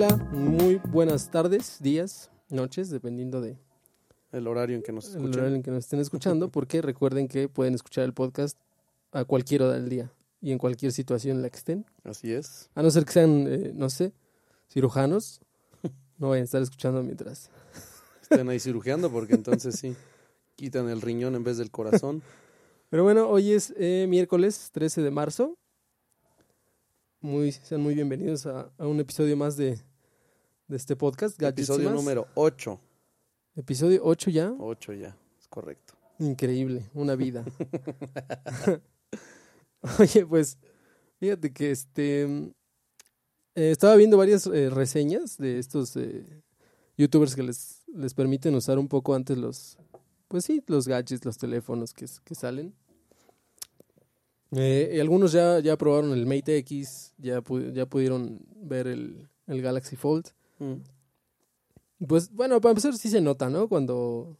Hola, muy buenas tardes, días, noches, dependiendo de el horario en que nos el escuchan. horario en que nos estén escuchando, porque recuerden que pueden escuchar el podcast a cualquier hora del día y en cualquier situación en la que estén. Así es. A no ser que sean, eh, no sé, cirujanos, no vayan a estar escuchando mientras. Estén ahí cirugiando porque entonces sí, quitan el riñón en vez del corazón. Pero bueno, hoy es eh, miércoles 13 de marzo. Muy, sean muy bienvenidos a, a un episodio más de, de este podcast. Gadgets Episodio número 8. Episodio 8 ya. 8 ya, es correcto. Increíble, una vida. Oye, pues, fíjate que este eh, estaba viendo varias eh, reseñas de estos eh, youtubers que les, les permiten usar un poco antes los, pues sí, los gadgets, los teléfonos que, que salen. Y algunos ya, ya probaron el Mate X, ya, pu- ya pudieron ver el, el Galaxy Fold. Mm. Pues bueno, para empezar sí se nota, ¿no? Cuando,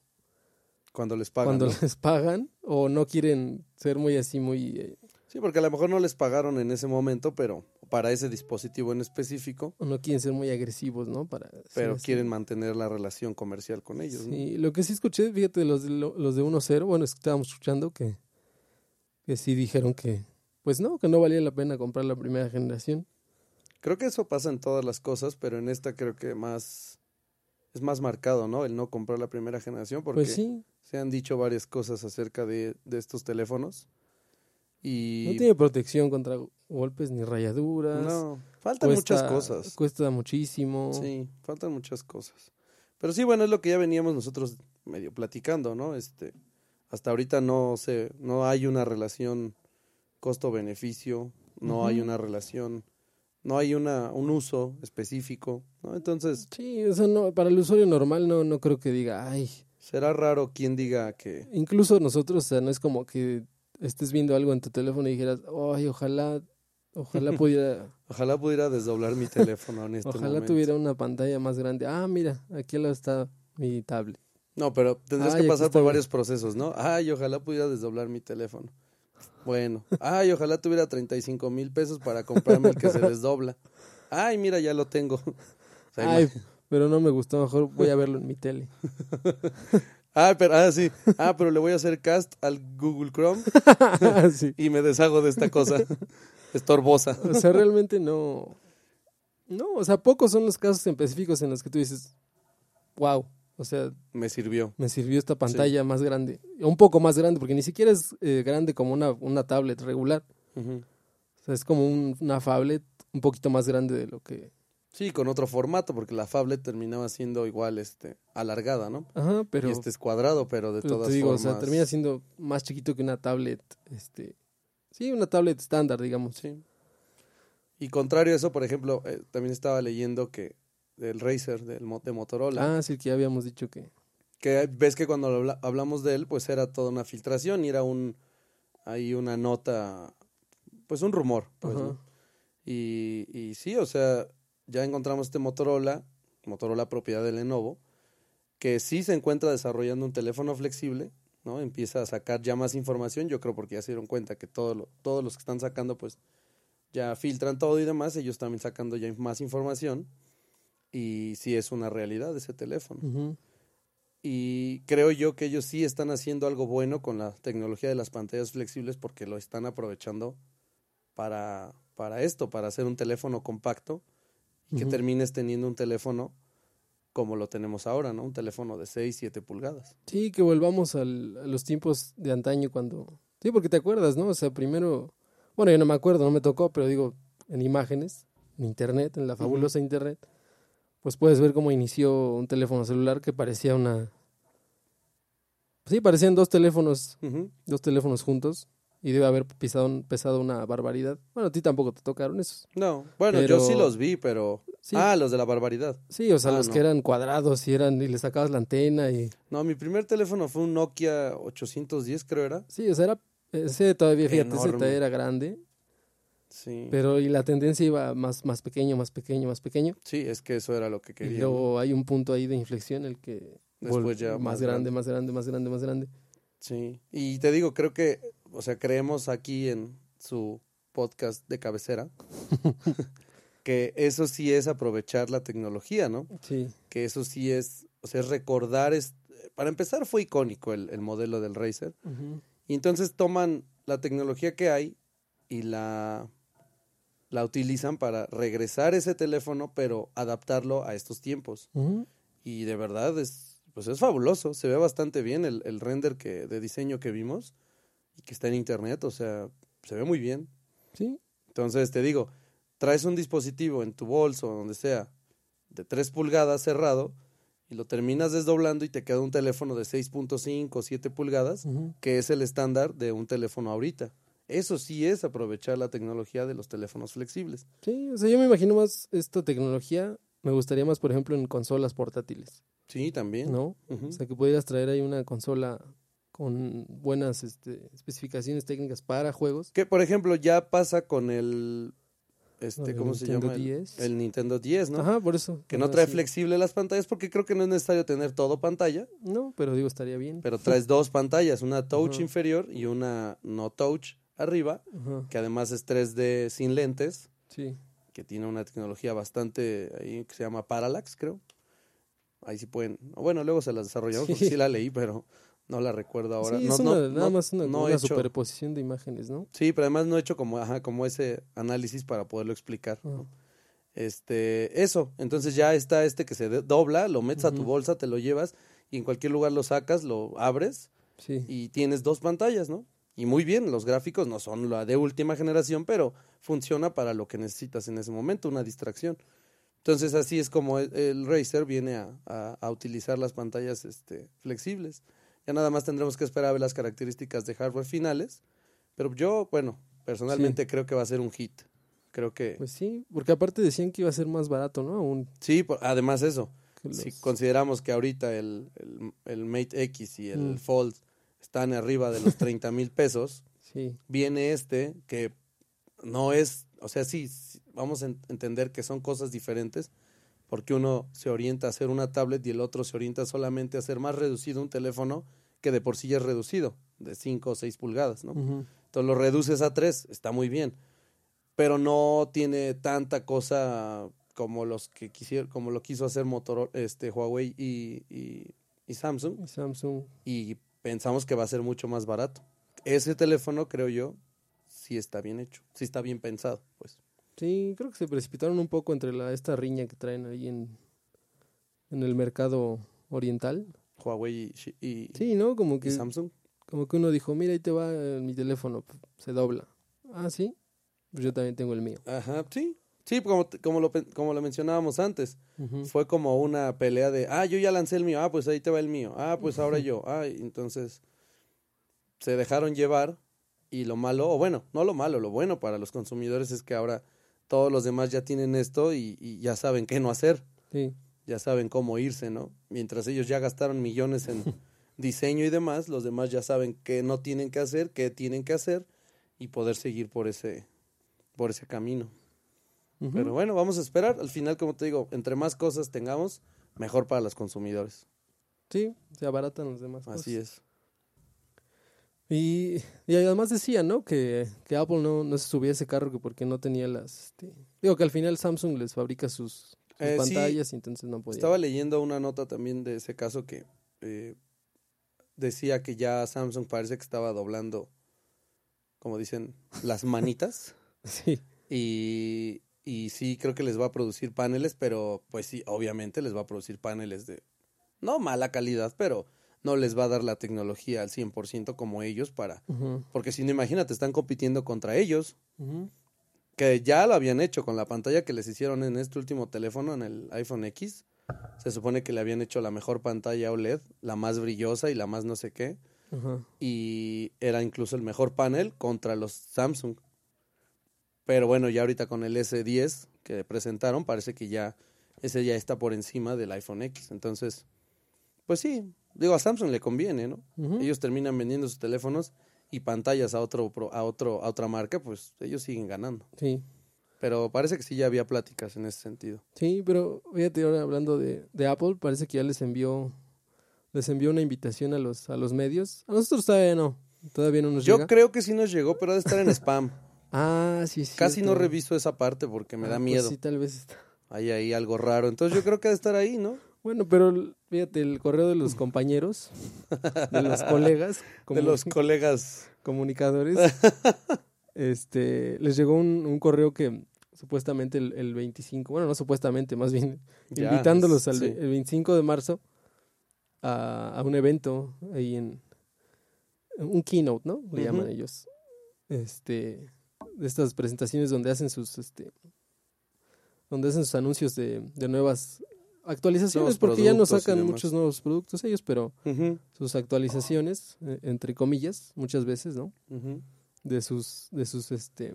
Cuando les pagan. cuando ¿no? les pagan o no quieren ser muy así, muy... eh, Sí, porque a lo mejor no les pagaron en ese momento, pero para ese dispositivo en específico, o no quieren ser muy agresivos, ¿no? Para pero así. quieren mantener la relación comercial con ellos. ¿no? Sí, lo que sí escuché, fíjate, los de, lo- los de 1.0, bueno, es que estábamos escuchando que, que sí dijeron que, pues no, que no valía la pena comprar la primera generación. Creo que eso pasa en todas las cosas, pero en esta creo que más es más marcado, ¿no? El no comprar la primera generación, porque Pues sí, se han dicho varias cosas acerca de, de estos teléfonos. Y no tiene protección contra golpes ni rayaduras. no, faltan cuesta- muchas cosas. Cuesta muchísimo. Sí, faltan muchas cosas. Pero sí, bueno, es lo que ya veníamos nosotros medio platicando, ¿no? Este, hasta ahorita no se, no hay una relación costo-beneficio, no hay una relación, no hay una, un uso específico, ¿no? Entonces, Sí, o sea, no, para el usuario normal no, no creo que diga, ay, será raro quien diga que, incluso nosotros, o sea, no es como que estés viendo algo en tu teléfono y dijeras, ay, ojalá, ojalá pudiera, ojalá pudiera desdoblar mi teléfono en este ojalá momento. tuviera una pantalla más grande. Ah, mira, aquí está mi tablet. No, pero tendrás Ay, que pasar por varios procesos, ¿no? Ay, ojalá pudiera desdoblar mi teléfono. Bueno, ay, ojalá tuviera 35 mil pesos para comprarme el que se desdobla. Ay, mira, ya lo tengo. O sea, Ay, pero no me gustó, mejor voy a verlo en mi tele. Ah, pero, ah, sí. Ah, pero le voy a hacer cast al Google Chrome sí. y me deshago de esta cosa estorbosa. O sea, realmente no. No, o sea, pocos son los casos específicos en los que tú dices, wow, o sea, Me sirvió. me sirvió esta pantalla más grande. Un poco más grande, porque ni siquiera es eh, grande como una, una tablet regular. O sea, es como un- una phablet un poquito más grande de lo que. Sí, con otro formato, porque la phablet terminaba siendo igual, este, alargada, ¿no? Ajá, pero. y este es cuadrado, pero de pero todas te digo, formas. o sea, termina siendo más chiquito que una tablet. Este. Sí, una tablet estándar, digamos. Sí. Y contrario a eso, por ejemplo, eh, también estaba leyendo que del Razer, del, de Motorola, Ah, sí, que ya habíamos dicho que. que ves que cuando habla- hablamos de él, pues era toda una filtración y era un, ahí una nota, pues un rumor, pues. Y, y sí, o sea, ya encontramos este Motorola, Motorola propiedad de Lenovo, que sí se encuentra desarrollando un teléfono flexible, ¿no? Empieza a sacar ya más información, yo creo porque ya se dieron cuenta que todo lo- todos los que están sacando, pues ya filtran todo y demás, ellos también sacando ya más información y sí es una realidad ese teléfono. Y creo yo que ellos sí están haciendo algo bueno con la tecnología de las pantallas flexibles porque lo están aprovechando para, para esto, para hacer un teléfono compacto y que termines teniendo un teléfono como lo tenemos ahora, ¿no? Un teléfono de 6, 7 pulgadas. Sí, que volvamos al- a los tiempos de antaño cuando... Sí, porque te acuerdas, ¿no? O sea, primero... Bueno, yo no me acuerdo, no me tocó, pero digo, en imágenes, en internet, en la fabulosa internet, pues puedes ver cómo inició un teléfono celular que parecía una... Sí, parecían dos teléfonos, dos teléfonos juntos y debe haber pisado, pesado una barbaridad. Bueno, a ti tampoco te tocaron esos. No, bueno, Pero- yo sí los vi, pero... Sí, Ah, los de la barbaridad. sí o sea, ah, los no. que eran cuadrados y eran y le sacabas la antena y... No, mi primer teléfono fue un Nokia 810, creo era. Sí, o sea, era... Ese todavía, fíjate, ese era grande. Sí. Pero y la tendencia iba más, más pequeño, más pequeño, más pequeño. Sí, es que eso era lo que Y quería. luego hay un punto ahí de inflexión el que Después ya más, más grande, grande. más grande, más grande, más grande. Sí, y te digo, creo que, o sea, creemos aquí en su podcast de cabecera Que eso sí es aprovechar la tecnología, ¿no? Sí. Que eso sí es, o sea, recordar, es, para empezar fue icónico el, el modelo del Razer. Ujú. Y entonces toman la tecnología que hay y la, la utilizan para regresar ese teléfono, pero adaptarlo a estos tiempos. Y de verdad es, pues es fabuloso, se ve bastante bien el, el render que, de diseño que vimos y que está en internet, o sea, se ve muy bien. Sí. Entonces te digo, traes un dispositivo en tu bolso o donde sea de 3 pulgadas cerrado y lo terminas desdoblando y te queda un teléfono de 6.5 o 7 pulgadas, que es el estándar de un teléfono ahorita. Eso sí es aprovechar la tecnología de los teléfonos flexibles. Sí, o sea, yo me imagino más esta tecnología, me gustaría más, por ejemplo, en consolas portátiles, Sí, también. ¿no? O sea, que pudieras traer ahí una consola con buenas este, especificaciones técnicas para juegos. Que por ejemplo ya pasa con el este, ¿cómo se Nintendo llama? El, 10. el Nintendo 10, ¿no? Ajá, por eso. Que no trae sí. flexible las pantallas porque creo que no es necesario tener todo pantalla, No, pero digo, estaría bien. pero traes dos pantallas, una touch Ajá. inferior y una no touch arriba, Ajá, que además es 3D sin lentes, sí. que tiene una tecnología bastante ahí que se llama Parallax, creo. Ahí sí pueden, bueno, luego se las desarrollamos porque Sí. sí la leí, pero no la recuerdo ahora. sí, no, es no- una- nada no- más una, hecho- superposición de imágenes, ¿no? Sí, pero además no he hecho como, ajá, como ese análisis para poderlo explicar. Este, eso, entonces ya está este que se dobla, lo metes a tu bolsa, te lo llevas y en cualquier lugar lo sacas, lo abres Sí. y tienes dos pantallas, ¿no? Y muy bien, los gráficos no son la de última generación, pero funciona para lo que necesitas en ese momento, una distracción. Entonces así es como el, el Razer viene a, a- a utilizar las pantallas este, flexibles. Ya nada más tendremos que esperar a ver las características de hardware finales, pero yo, bueno, personalmente creo que va a ser un hit. Creo que Pues sí, porque aparte decían que iba a ser más barato, ¿no? Aún sí, por- además eso, si consideramos que ahorita el, el, el Mate X y el Mm. Fold están arriba de los 30 mil pesos, Sí, viene este que no es, o sea, sí, vamos a en- entender que son cosas diferentes, porque uno se orienta a hacer una tablet y el otro se orienta solamente a hacer más reducido un teléfono que de por sí ya es reducido, de 5 o 6 pulgadas, ¿no? Entonces lo reduces a 3, está muy bien, pero no tiene tanta cosa como los que quisieron, como lo quiso hacer Motorola, este, Huawei y, y, y Samsung, y Samsung. y pensamos que va a ser mucho más barato. Ese teléfono, creo yo, sí está bien hecho, sí está bien pensado, pues. Sí, creo que se precipitaron un poco entre la esta riña que traen ahí en, en el mercado oriental. Huawei y, Shi- y- Sí, ¿no? Como que, Samsung. como que uno dijo, mira, ahí te va eh, mi teléfono, se dobla. Ah, sí, pues yo también tengo el mío. Ajá, sí. Sí, como, como, lo, como lo mencionábamos antes, fue como una pelea de, ah, yo ya lancé el mío, ah, pues ahí te va el mío, ah, pues ahora yo, ah, entonces se dejaron llevar y lo malo, o bueno, no lo malo, lo bueno para los consumidores es que ahora todos los demás ya tienen esto y, y ya saben qué no hacer, Sí, ya saben cómo irse, ¿no? Mientras ellos ya gastaron millones en diseño y demás, los demás ya saben qué no tienen que hacer, qué tienen que hacer y poder seguir por ese, por ese camino. Pero bueno, vamos a esperar. Al final, como te digo, entre más cosas tengamos, mejor para los consumidores. sí, se abaratan los demás. Así es. Y, y además decía, ¿no? Que, que Apple no, no se subía ese carro que porque no tenía las... este, digo que al final Samsung les fabrica sus, sus Eh, sí, pantallas y entonces no podía. Estaba leyendo una nota también de ese caso que eh, decía que ya Samsung parece que estaba doblando, como dicen, las manitas. Sí, y, y sí, creo que les va a producir paneles, pero pues sí, obviamente les va a producir paneles de no mala calidad, pero no les va a dar la tecnología al 100% como ellos para... Porque si no, imagínate, están compitiendo contra ellos. que ya lo habían hecho con la pantalla que les hicieron en este último teléfono, en el iPhone X. Se supone que le habían hecho la mejor pantalla OLED, la más brillosa y la más no sé qué. Y era incluso el mejor panel contra los Samsung. Pero bueno, ya ahorita con el S10 que presentaron, parece que ya ese ya está por encima del iPhone X. Entonces, pues sí, digo, a Samsung le conviene, ¿no? Ellos terminan vendiendo sus teléfonos y pantallas a otro a otro a otra marca, pues ellos siguen ganando. Sí, Pero parece que sí ya había pláticas en ese sentido. sí, pero fíjate ahora hablando de, de Apple, parece que ya les envió les envió una invitación a los a los medios. A nosotros todavía no, todavía no nos Yo llega. creo que sí nos llegó, pero ha de estar en spam. Ah, sí, sí. Casi no reviso esa parte porque me da miedo. Ah, pues sí, tal vez está. Hay ahí algo raro. Entonces yo creo que ha de estar ahí, ¿no? Bueno, pero fíjate, el correo de los compañeros, de los colegas, de los colegas comunicadores, este, les llegó un, un correo que supuestamente el, el, 25, bueno, no supuestamente, más bien ya, invitándolos al sí. el 25 de marzo a, a, un evento ahí en un keynote, ¿no? Le uh -huh. llaman ellos. Este, de estas presentaciones donde hacen sus, este, donde hacen sus anuncios de, de nuevas actualizaciones, porque ya no sacan muchos nuevos productos ellos, pero uh -huh. sus actualizaciones, eh, entre comillas, muchas veces, ¿no? Uh -huh. De sus, de sus, este,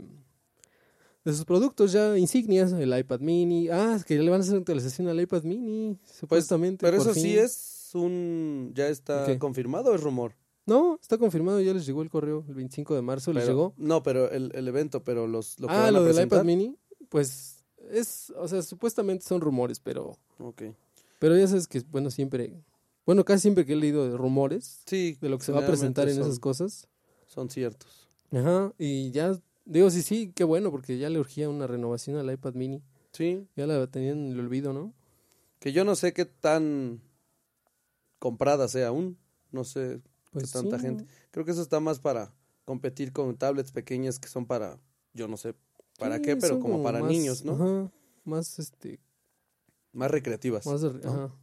de sus productos ya insignias, el iPad mini, ah, que ya le van a hacer actualización al iPad mini, supuestamente. Pues, pero eso fin. sí es un, ya está ¿Qué? confirmado es rumor. No, está confirmado, ya les llegó el correo el 25 de marzo, pero, les llegó. No, pero el, el evento, pero los lo que Ah, lo del iPad mini, pues es, o sea, supuestamente son rumores, pero okay. Pero ya sabes que bueno, siempre bueno, casi siempre que he leído de rumores sí, de lo que se va a presentar en son, esas cosas, son ciertos. Ajá, y ya digo sí, sí, qué bueno porque ya le urgía una renovación al iPad mini. Sí. Ya la tenían en el olvido, ¿no? Que yo no sé qué tan comprada sea aún, no sé pues tanta sí. gente. Creo que eso está más para competir con tablets pequeñas que son para, yo no sé para sí, qué, pero como, como para más, niños, ¿no? Ajá, más este más recreativas. más de, ¿no? ajá.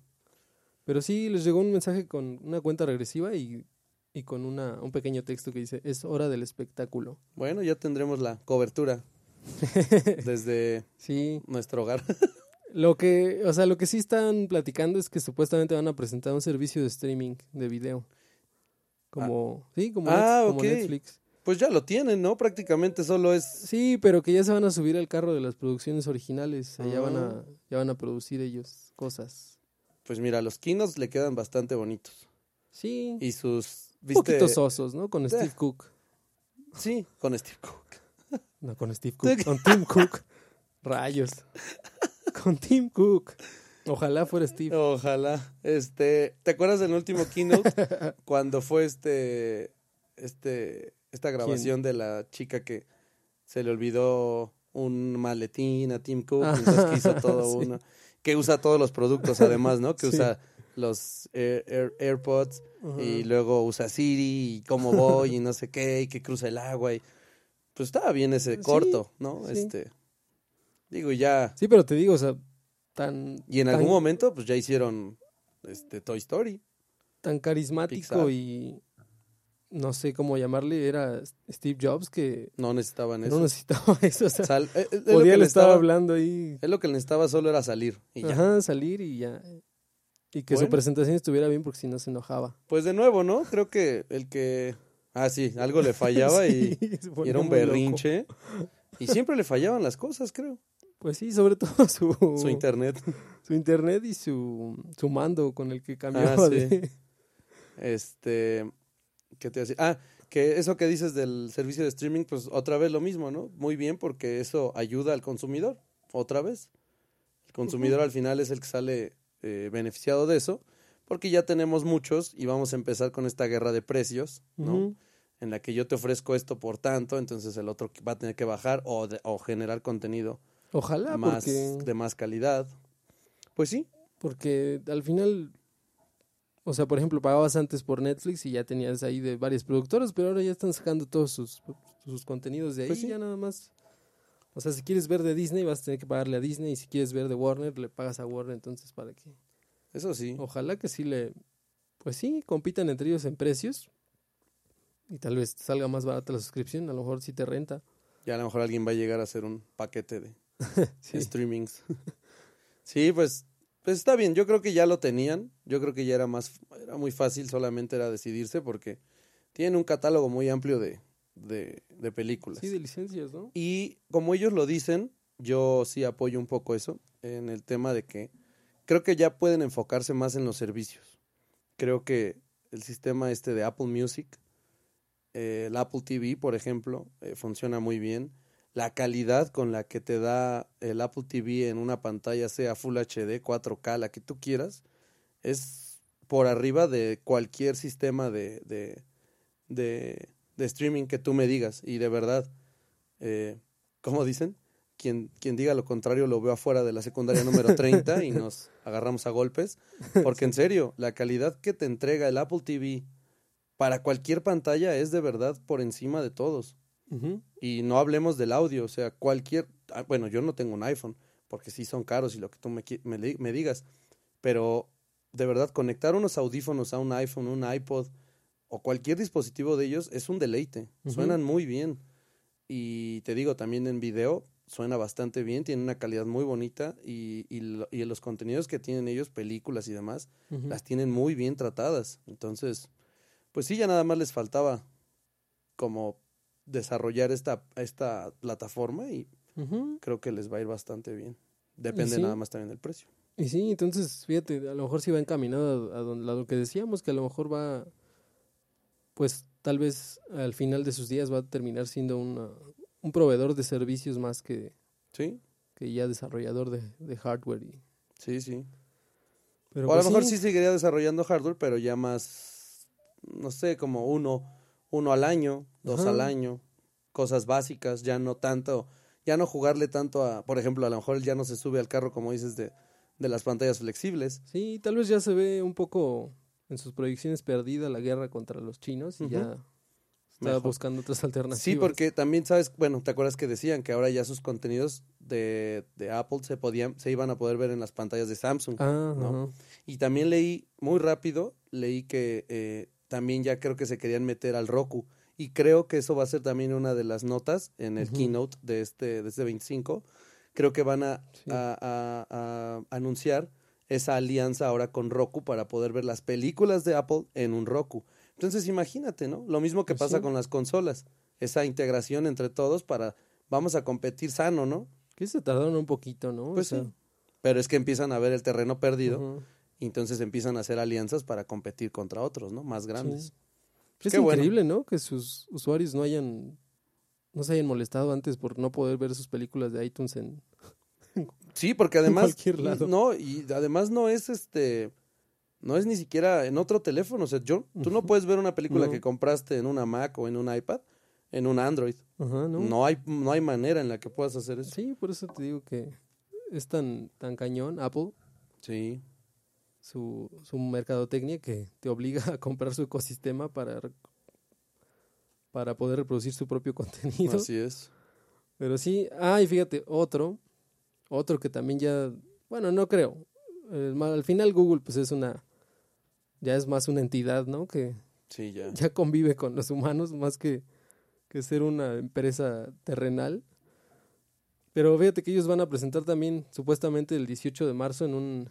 Pero sí les llegó un mensaje con una cuenta regresiva y, y con una un pequeño texto que dice, "Es hora del espectáculo." Bueno, ya tendremos la cobertura desde sí. nuestro hogar. Lo que, o sea, lo que sí están platicando es que supuestamente van a presentar un servicio de streaming de video. Como, ah. sí, como, ah, Net, como okay. Netflix. Pues ya lo tienen, ¿no? Prácticamente solo es Sí, pero que ya se van a subir al carro de las producciones originales, allá ah. van a ya van a producir ellos cosas. Pues mira, los kinos le quedan bastante bonitos. Sí. Y sus ¿viste? poquitos osos, ¿no? Con Steve eh. Cook. Sí, con Steve Cook. No, con Steve Cook, con Tim Cook. Rayos. Con Tim Cook. Ojalá fuera Steve. Ojalá. Este, ¿te acuerdas del último keynote cuando fue este este esta grabación ¿Quién? de la chica que se le olvidó un maletín a Tim Cook, ah, entonces que hizo todo sí. uno, que usa todos los productos además, ¿no? Que sí. usa los Air, Air, AirPods uh -huh. y luego usa Siri y cómo voy y no sé qué y que cruza el agua y pues estaba bien ese corto, sí, ¿no? Este digo ya. Sí, pero te digo, o sea, tan y en tan, algún momento pues ya hicieron este Toy Story tan carismático Pixar. y no sé cómo llamarle, era Steve Jobs que no necesitaban eso. No necesitaba eso, o sea, Sal, eh, eh, podía le estaba hablando ahí. Él lo que necesitaba solo era salir y ya. Ajá, salir y ya. Y que bueno. su presentación estuviera bien porque si no se enojaba. Pues de nuevo, ¿no? Creo que el que ah sí, algo le fallaba sí, y, y, era un berrinche loco. y siempre le fallaban las cosas, creo. Pues sí, sobre todo su su internet. Su internet y su su mando con el que cambiaba ah, sí. de este ¿Qué te decir? Ah, que eso que dices del servicio de streaming, pues otra vez lo mismo, ¿no? Muy bien, porque eso ayuda al consumidor, otra vez. El consumidor uh -huh. al final es el que sale eh, beneficiado de eso, porque ya tenemos muchos y vamos a empezar con esta guerra de precios, ¿no? Uh -huh. En la que yo te ofrezco esto por tanto, entonces el otro va a tener que bajar o, de, o generar contenido Ojalá, más, porque... de más calidad. Pues sí. Porque al final o sea, por ejemplo, pagabas antes por Netflix y ya tenías ahí de varias productoras, pero ahora ya están sacando todos sus, sus contenidos de ahí, pues sí. ya nada más. O sea, si quieres ver de Disney, vas a tener que pagarle a Disney, y si quieres ver de Warner, le pagas a Warner, entonces, ¿para qué? Eso sí. Ojalá que sí le, pues sí, compitan entre ellos en precios y tal vez salga más barata la suscripción, a lo mejor sí te renta. Ya a lo mejor alguien va a llegar a hacer un paquete de sí. streamings. sí, pues pues está bien, yo creo que ya lo tenían, yo creo que ya era más, era muy fácil, solamente era decidirse porque tienen un catálogo muy amplio de, de, de películas. Sí, de licencias, ¿no? Y como ellos lo dicen, yo sí apoyo un poco eso, en el tema de que creo que ya pueden enfocarse más en los servicios. Creo que el sistema este de Apple Music, eh, el Apple TV, por ejemplo, eh, funciona muy bien la calidad con la que te da el Apple TV en una pantalla, sea Full HD, 4K, la que tú quieras, es por arriba de cualquier sistema de, de, de, de streaming que tú me digas. Y de verdad, Eh, ¿Cómo dicen? Quien, quien diga lo contrario lo veo afuera de la secundaria número 30 y nos agarramos a golpes. Porque en serio, la calidad que te entrega el Apple TV para cualquier pantalla es de verdad por encima de todos. Y no hablemos del audio, o sea, cualquier... ah, Bueno, yo no tengo un iPhone, porque sí son caros y lo que tú me, me, me digas, pero de verdad, conectar unos audífonos a un iPhone, un iPod o cualquier dispositivo de ellos es un deleite. Suenan muy bien. Y te digo, también en video suena bastante bien, tiene una calidad muy bonita y, y, y los contenidos que tienen ellos, películas y demás, las tienen muy bien tratadas. Entonces, pues sí, ya nada más les faltaba como desarrollar esta, esta plataforma y creo que les va a ir bastante bien. Depende sí. nada más también del precio. Y sí, entonces, fíjate, a lo mejor sí va encaminado a, a don- a lo que decíamos, que a lo mejor va, pues tal vez al final de sus días va a terminar siendo una- un proveedor de servicios más que, Sí, que ya desarrollador de, de hardware. Y, sí, sí. pero o a lo pues mejor sí seguiría desarrollando hardware, pero ya más, no sé, como uno, uno al año, dos Ajá. al año, cosas básicas, ya no tanto, ya no jugarle tanto a, por ejemplo, a lo mejor él ya no se sube al carro, como dices, de, de las pantallas flexibles. Sí, tal vez ya se ve un poco en sus proyecciones perdida la guerra contra los chinos y ya está Mejor. buscando otras alternativas. Sí, porque también sabes, bueno, ¿te acuerdas que decían que ahora ya sus contenidos de, de Apple se podían, se iban a poder ver en las pantallas de Samsung? Ah, ¿no? Y también leí, muy rápido, leí que eh, también ya creo que se querían meter al Roku. Y creo que eso va a ser también una de las notas en el keynote de este, de este 25. Creo que van a, Sí. a- a- a anunciar esa alianza ahora con Roku para poder ver las películas de Apple en un Roku. Entonces imagínate, ¿no? Lo mismo que Pues pasa sí. con las consolas. Esa integración entre todos para, vamos a competir sano, ¿no? Que se tardaron un poquito, ¿no? O Pues sea, sí. Pero es que empiezan a ver el terreno perdido. Y entonces empiezan a hacer alianzas para competir contra otros, ¿no? Más grandes. Sí. Es Qué bueno. increíble, ¿no? Que sus usuarios no hayan no se hayan molestado antes por no poder ver sus películas de iTunes en Sí, porque además cualquier lado. no y además no es este no es ni siquiera en otro teléfono, o sea, yo tú no puedes ver una película No. que compraste en una Mac o en un iPad en un Android. Ajá, ¿no? No hay no hay manera en la que puedas hacer eso. Sí, por eso te digo que es tan tan cañón Apple Sí. Su su mercadotecnia que te obliga a comprar su ecosistema para para poder reproducir su propio contenido. Así es. Pero sí, ah, y fíjate, otro, otro que también ya, bueno, no creo. Eh, al final Google pues es una, ya es más una entidad, ¿no? Que Sí, ya. ya convive con los humanos más que, que ser una empresa terrenal. Pero fíjate que ellos van a presentar también supuestamente el 18 de marzo en un,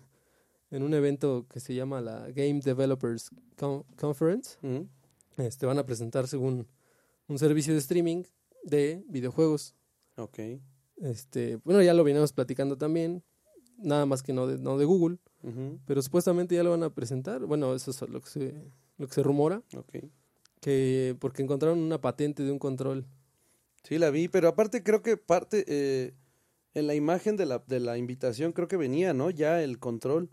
en un evento que se llama la Game Developers Con- Conference. Este, van a presentar según un servicio de streaming de videojuegos. Ok. Este, bueno, ya lo veníamos platicando también, nada más que no de, no de Google, pero supuestamente ya lo van a presentar. Bueno, eso es lo que se, lo que se rumora, Ok. que porque encontraron una patente de un control. Sí, la vi, pero aparte creo que parte eh, en la imagen de la de la invitación creo que venía, ¿no? Ya el control.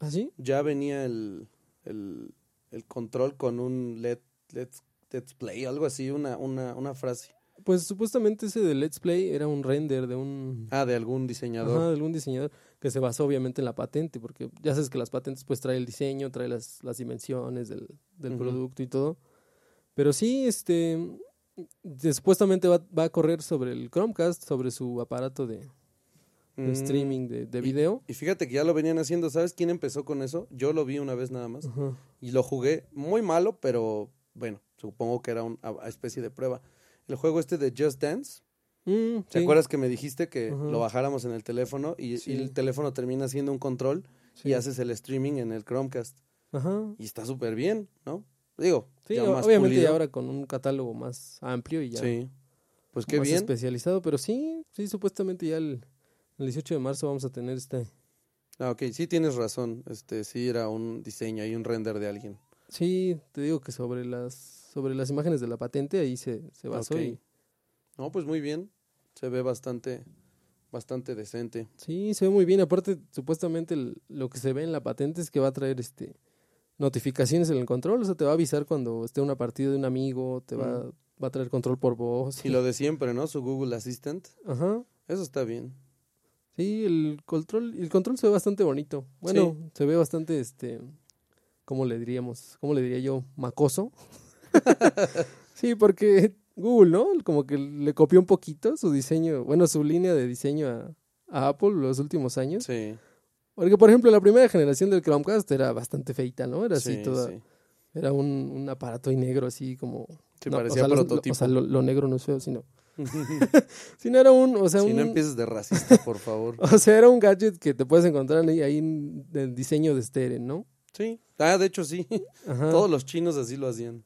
¿Ah, sí? ya venía el, el, el control con un let, let's, let's play, algo así, una, una, una frase. Pues supuestamente ese de Let's Play era un render de un Ah, de algún ajá, diseñador. de algún diseñador que se basó obviamente en la patente, porque ya sabes que las patentes pues trae el diseño, trae las, las dimensiones del, del Ujú. producto y todo. Pero sí, este supuestamente va, va a correr sobre el Chromecast, sobre su aparato de, de Mm, streaming de, video. Y fíjate que ya lo venían haciendo, ¿sabes quién empezó con eso? Yo lo vi una vez nada más y lo jugué muy malo, pero bueno, supongo que era una especie de prueba. El juego este de Just Dance, Mm, ¿te sí, acuerdas que me dijiste que lo bajáramos en el teléfono y, el teléfono termina siendo un control sí. y haces el streaming en el Chromecast? Ajá. Y está súper bien, ¿no? Digo, Sí, ya más obviamente pulido. ya ahora con un catálogo más amplio y ya Sí. Pues qué más bien. especializado, pero sí, sí, supuestamente ya el, el 18 de marzo vamos a tener este... Ah, ok, sí tienes razón. Este sí era un diseño y un render de alguien. Sí, te digo que sobre las sobre las imágenes de la patente ahí se, se basó Ok. y No, pues muy bien. Se ve bastante bastante decente. sí, se ve muy bien. Aparte, supuestamente el- lo que se ve en la patente es que va a traer este notificaciones en el control, o sea, te va a avisar cuando esté una partida de un amigo, te va, va a traer control por voz. Y lo de siempre, ¿no? Su Google Assistant. Ajá. Eso está bien. Sí, el control, el control se ve bastante bonito. Bueno, se ve bastante, este, ¿cómo le diríamos? ¿Cómo le diría yo? Macoso. sí, porque Google, ¿no? Como que le copió un poquito su diseño, bueno, su línea de diseño a, a Apple los últimos años. Sí. Porque, por ejemplo, la primera generación del Chromecast era bastante feita, ¿no? Era así sí, toda... sí. Era un, un aparato y negro así como... Sí, no, parecía o sea, prototipo. o sea, lo, lo negro no es feo, sino... sino era un... O sea, si un, no empieces de racista, por favor. o sea, era un gadget que te puedes encontrar ahí, ahí en el diseño de Steren, ¿no? Sí. Ah, de hecho sí. Ajá. Todos los chinos así lo hacían.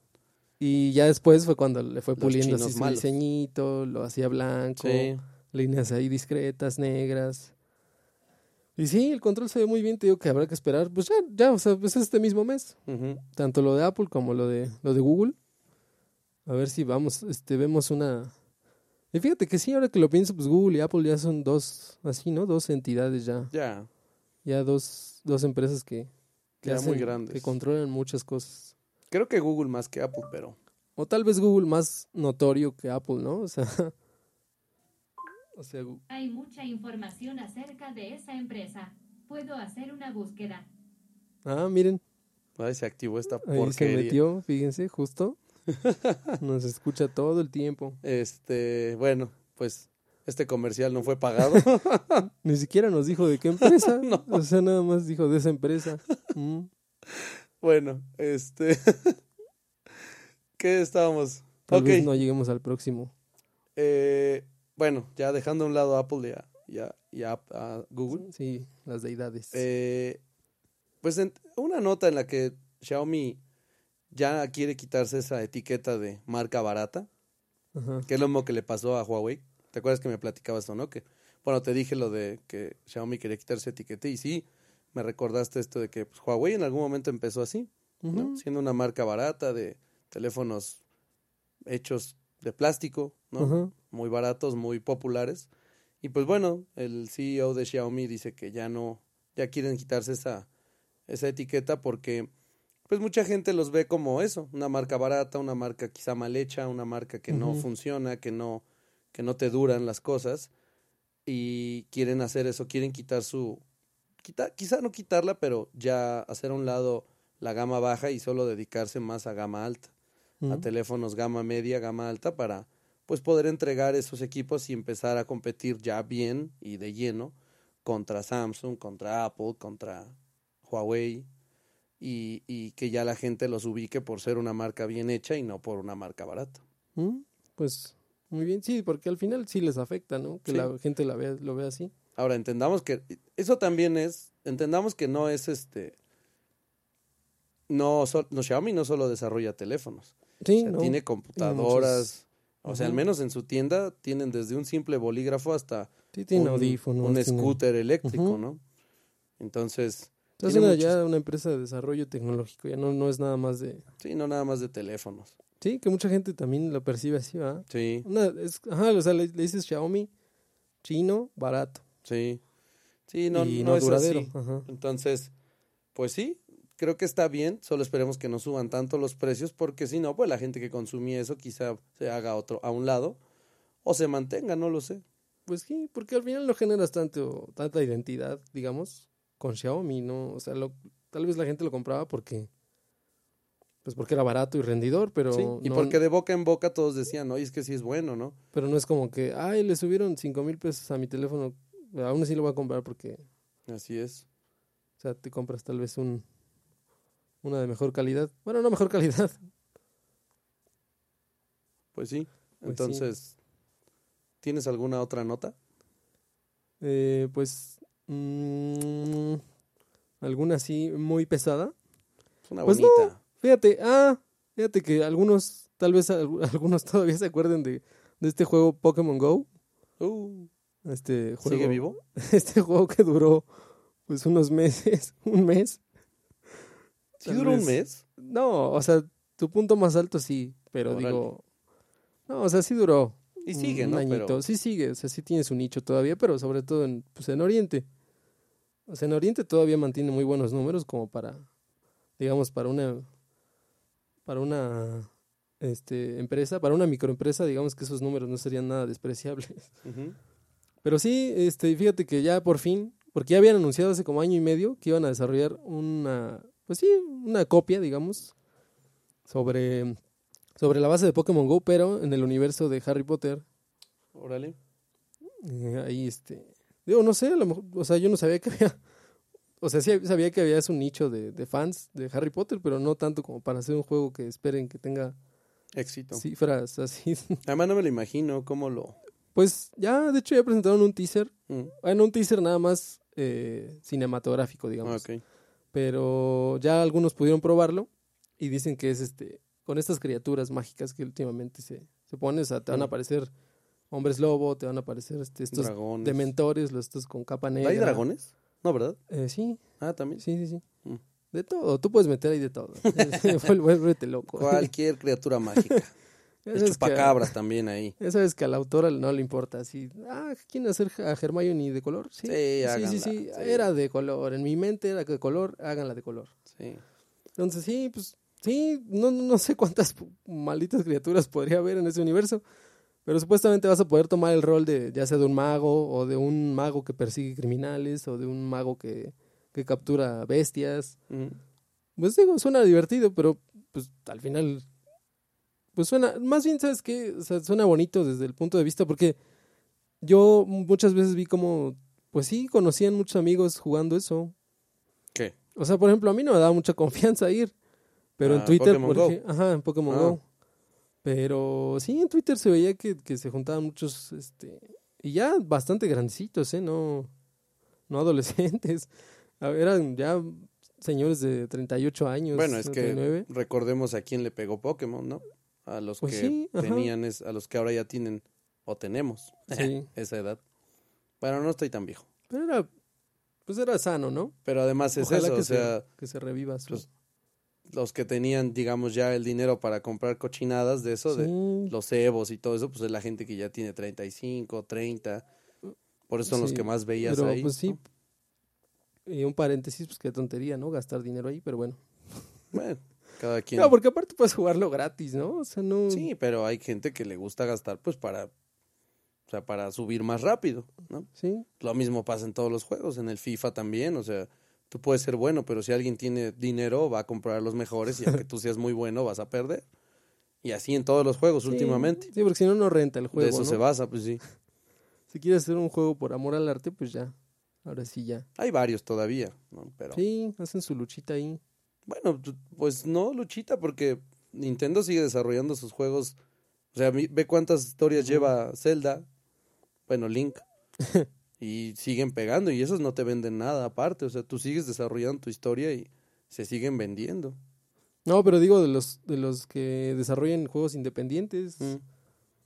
Y ya después fue cuando le fue puliendo así su malos. diseñito, lo hacía blanco, Sí. líneas ahí discretas, negras. Y sí, el control se ve muy bien, te digo que habrá que esperar. Pues ya, ya, o sea, pues es este mismo mes. Tanto lo de Apple como lo de, lo de Google. A ver si vamos, este, vemos una... Y fíjate que sí, ahora que lo pienso, pues Google y Apple ya son dos, así, ¿no? Dos entidades ya. Ya. Ya dos, dos empresas que, que, Ya hacen- muy grandes. que controlan muchas cosas. Creo que Google más que Apple, pero. O tal vez Google más notorio que Apple, ¿no? O sea... O sea, Gu- Hay mucha información acerca de esa empresa. Puedo hacer una búsqueda. ah, miren, Ay, se activó esta ahí se porquería. metió, fíjense, justo. Nos escucha todo el tiempo. Este, bueno, pues este comercial no fue pagado. Ni siquiera nos dijo de qué empresa. No. O sea, nada más dijo de esa empresa. Mm. bueno, este. ¿Qué estábamos? Tal ok. vez no lleguemos al próximo. eh, bueno, ya dejando a un lado a Apple y a, y a- y a- a Google. Sí, las deidades. Eh, pues en- una nota en la que Xiaomi ya quiere quitarse esa etiqueta de marca barata, que es lo mismo que le pasó a Huawei. ¿Te acuerdas que me platicabas esto, no? Que, bueno, te dije lo de que Xiaomi quería quitarse etiqueta y sí, me recordaste esto de que pues, Huawei en algún momento empezó así. Siendo una marca barata de teléfonos hechos de plástico, ¿no? Muy baratos, muy populares. Y pues bueno, el CEO de Xiaomi dice que ya no, ya quieren quitarse esa, esa etiqueta porque pues mucha gente los ve como eso, una marca barata, una marca quizá mal hecha, una marca que no funciona, que no, que no te duran las cosas y quieren hacer eso, quieren quitar su, quita, quizá no quitarla, pero ya hacer a un lado la gama baja y solo dedicarse más a gama alta a teléfonos gama media, gama alta para pues poder entregar esos equipos y empezar a competir ya bien y de lleno contra Samsung, contra Apple, contra Huawei y, y que ya la gente los ubique por ser una marca bien hecha y no por una marca barata. Mm, Pues muy bien, sí, porque al final sí les afecta, ¿no? Que Sí. la gente la vea, lo vea así. Ahora entendamos que eso también es, entendamos que no es este, no, so- no Xiaomi no solo desarrolla teléfonos, Sí, O sea, ¿no? tiene computadoras, o sea, al menos en su tienda tienen desde un simple bolígrafo hasta Sí, un, audífonos. un scooter eléctrico. ¿no? Entonces, Es una, muchos- ya una empresa de desarrollo tecnológico, ya no, no es nada más de... sí, no nada más de teléfonos. Sí, que mucha gente también lo percibe así, ¿verdad? Sí, Una, es, ajá, o sea, le, le dices Xiaomi, chino, barato. sí. Sí, no, y no, no, es duradero. así. Ajá. Entonces, pues sí, creo que está bien, solo esperemos que no suban tanto los precios, porque si no, pues la gente que consumía eso quizá se haga otro a un lado o se mantenga, no lo sé. Pues sí, porque al final no generas tanto, tanta identidad, digamos, con Xiaomi, ¿no? O sea, lo, tal vez la gente lo compraba porque... Pues porque era barato y rendidor, pero... Sí, y no, porque de boca en boca todos decían, oye, es que sí es bueno, ¿no? Pero no es como que, ay, le subieron cinco mil pesos a mi teléfono, aún así lo voy a comprar porque, Así es. o sea, te compras tal vez un una de mejor calidad. Bueno, no mejor calidad. Pues sí. Pues sí. Entonces, ¿tienes alguna otra nota? Eh, pues, mm, alguna así muy pesada. Es una Pues bonita. Fíjate, ah, fíjate que algunos, tal vez al- algunos todavía se acuerden de, de este juego Pokémon Go. Uh, Este juego, ¿Sigue vivo? Este juego que duró pues unos meses, un mes. ¿Sí duró un mes? No, o sea, tu punto más alto sí, pero digo, no, o sea, sí duró. Y un- sigue, un ¿no? añito. Pero, Sí sigue, o sea, sí tiene su nicho todavía, pero sobre todo en, pues en Oriente. O sea, en Oriente todavía mantiene muy buenos números como para, digamos, para una, para una este, empresa, para una microempresa, digamos que esos números no serían nada despreciables. Pero sí, este, fíjate que ya por fin, porque ya habían anunciado hace como año y medio que iban a desarrollar una, pues sí, una copia, digamos, sobre, sobre la base de Pokémon Go, pero en el universo de Harry Potter. Órale. Eh, ahí, este, digo, no sé, a lo mejor, o sea, yo no sabía que había, o sea, sí sabía que había un nicho de, de fans de Harry Potter, pero no tanto como para hacer un juego que esperen que tenga Éxito. cifras así. Además no me lo imagino cómo lo... Pues ya, de hecho, ya presentaron un teaser, Mm. bueno, un teaser nada más eh, cinematográfico, digamos. Ah, ok. pero ya algunos pudieron probarlo y dicen que es este con estas criaturas mágicas que últimamente se, se ponen, o sea, te van a Mm. aparecer hombres lobo, te van a aparecer este, estos Dragones. dementores, los estos con capa negra. ¿Hay dragones? No, ¿verdad? Eh, sí, Ah, también. sí, sí, sí. Mm. De todo, tú puedes meter ahí de todo. Vuélvete loco. Cualquier criatura mágica. El sabes que chupacabras también ahí. Ya sabes que a la autora no le importa así. Ah, ¿quieren hacer a Hermione de color? Sí, Sí, sí, háganla, sí, sí, sí. Era de color. En mi mente era de color, háganla de color. Sí. Entonces, sí, pues, sí, no, no sé cuántas malditas criaturas podría haber en ese universo, pero supuestamente vas a poder tomar el rol de, ya sea de un mago, o de un mago que persigue criminales, o de un mago que, que captura bestias. Ujú. Pues digo, suena divertido, pero pues al final, pues suena, más bien, ¿sabes qué? O sea, suena bonito desde el punto de vista, porque yo muchas veces vi como, pues sí, conocían muchos amigos jugando eso. ¿Qué? O sea, por ejemplo, a mí no me daba mucha confianza ir. Pero en Ah, Twitter, Pokémon por ajá, en Pokémon Ah. Go. Pero sí, en Twitter se veía que, que se juntaban muchos, este, y ya bastante grandecitos, ¿eh? No, no adolescentes. A ver, Eran ya señores de 38 años. Bueno, es que 39. recordemos a quién le pegó Pokémon, ¿no? A los Pues que sí, tenían, es, a los que ahora ya tienen o tenemos Sí. esa edad. Bueno, no estoy tan viejo. Pero era, pues era sano, ¿no? Pero además es Ojalá eso, que o sea, se, que se reviva su... pues, los que tenían, digamos, ya el dinero para comprar cochinadas de eso, de los cebos y todo eso, pues es la gente que ya tiene 35, 30. Por eso son los que más veías pero ahí. pues sí. ¿no? Y un paréntesis, pues qué tontería, ¿no? Gastar dinero ahí, pero bueno. Bueno, cada quien. No, porque aparte puedes jugarlo gratis, ¿no? O sea, no... Sí, pero hay gente que le gusta gastar pues para, o sea, para subir más rápido, ¿no? Sí, Lo mismo pasa en todos los juegos, en el FIFA también, o sea, tú puedes ser bueno, pero si alguien tiene dinero va a comprar los mejores y aunque tú seas muy bueno vas a perder. Y así en todos los juegos Sí, últimamente. Sí, porque si no, no renta el juego, de eso ¿no? se basa, pues sí. Si quieres hacer un juego por amor al arte, pues ya. Ahora sí ya. Hay varios todavía, ¿no? Pero Sí, hacen su luchita ahí. bueno, pues no, Luchita, porque Nintendo sigue desarrollando sus juegos. O sea, ve cuántas historias lleva Zelda, bueno, Link, y siguen pegando y esos no te venden nada aparte. O sea, tú sigues desarrollando tu historia y se siguen vendiendo. No, pero digo de los de los que desarrollan juegos independientes. Mm.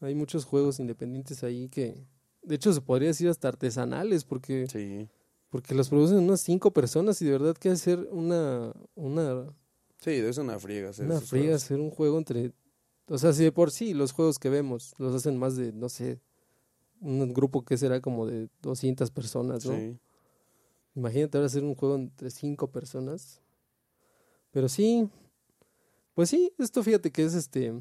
Hay muchos juegos independientes ahí que... De hecho, se podría decir hasta artesanales, porque, Sí, porque los producen unas cinco personas y de verdad que hacer una, una, sí, es una friega. hacer una friega, juegos. hacer un juego entre... O sea, si de por sí los juegos que vemos los hacen más de, no sé, un grupo que será como de 200 personas, ¿no? Sí. Imagínate ahora hacer un juego entre cinco personas. Pero sí, pues sí, esto fíjate que es este,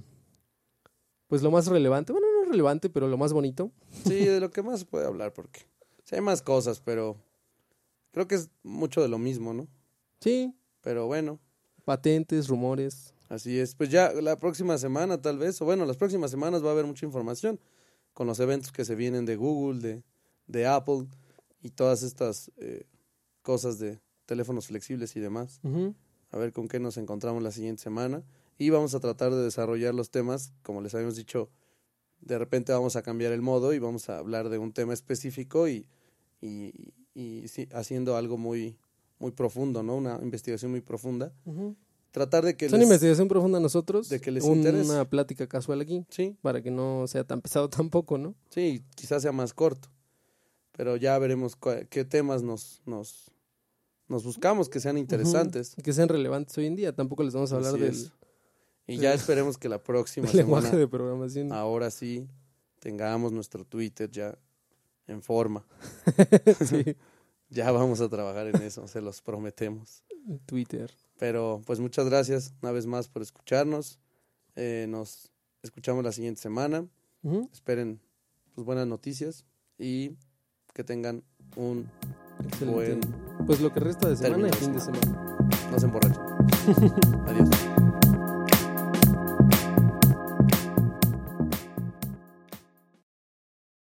pues lo más relevante. Bueno, no relevante, pero lo más bonito. Sí, de lo que más se puede hablar, porque sí hay más cosas, pero creo que es mucho de lo mismo, ¿no? Sí, Pero bueno, patentes, rumores. así es. Pues ya la próxima semana tal vez, o bueno, las próximas semanas va a haber mucha información con los eventos que se vienen de Google, de, de Apple y todas estas eh, cosas de teléfonos flexibles y demás. A ver con qué nos encontramos la siguiente semana. Y vamos a tratar de desarrollar los temas, como les habíamos dicho, de repente vamos a cambiar el modo y vamos a hablar de un tema específico y, y, y sí, haciendo algo muy, muy profundo, ¿no? Una investigación muy profunda. Tratar de que Es una investigación profunda a nosotros. de que les una interese. plática casual aquí, Sí, para que no sea tan pesado tampoco, ¿no? sí, quizás sea más corto. Pero ya veremos qué temas nos, nos, nos buscamos que sean interesantes. Que sean relevantes hoy en día. Tampoco les vamos a hablar Así del, es. Y ya esperemos que la próxima del lenguaje semana de programación. ahora sí tengamos nuestro Twitter ya en forma. sí, Ya vamos a trabajar en eso, se los prometemos. Twitter. Pero pues muchas gracias una vez más por escucharnos Eh, nos escuchamos la siguiente semana. Esperen pues, buenas noticias y que tengan un Excelente. buen... Pues lo que resta de semana y fin de semana. No se emborrachen. Adiós.